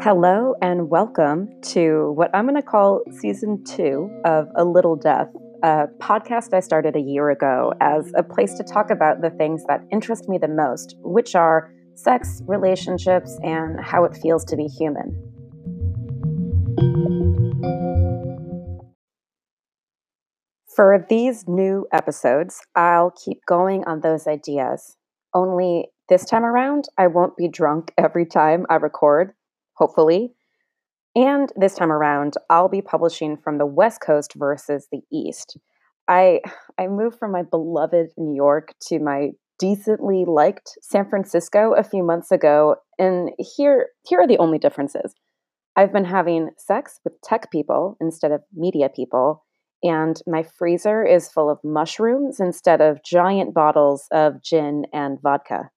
Hello, and welcome to what I'm going to call season two of A Little Death, a podcast I started a year ago as a place to talk about the things that interest me the most, which are sex, relationships, and how it feels to be human. For these new episodes, I'll keep going on those ideas. Only this time around, I won't be drunk every time I record, hopefully. And this time around, I'll be publishing from the West Coast versus the East. I I moved from my beloved New York to my decently liked San Francisco a few months ago, and here here are the only differences. I've been having sex with tech people instead of media people, and my freezer is full of mushrooms instead of giant bottles of gin and vodka.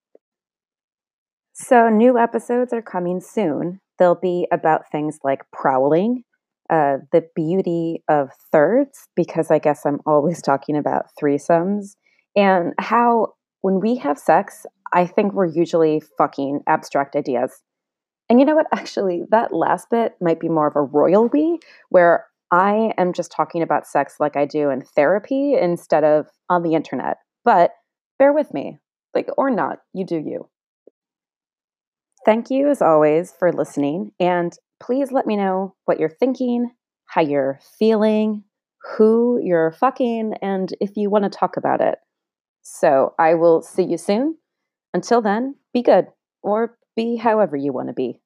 So, new episodes are coming soon. They'll be about things like prowling, uh, the beauty of thirds, because I guess I'm always talking about threesomes, and how when we have sex, I think we're usually fucking abstract ideas. And you know what? Actually, that last bit might be more of a royal we, where I am just talking about sex like I do in therapy instead of on the internet. But bear with me, like, or not, you do you. Thank you, as always, for listening. And please let me know what you're thinking, how you're feeling, who you're fucking, and if you want to talk about it. So I will see you soon. Until then, be good, or be however you want to be.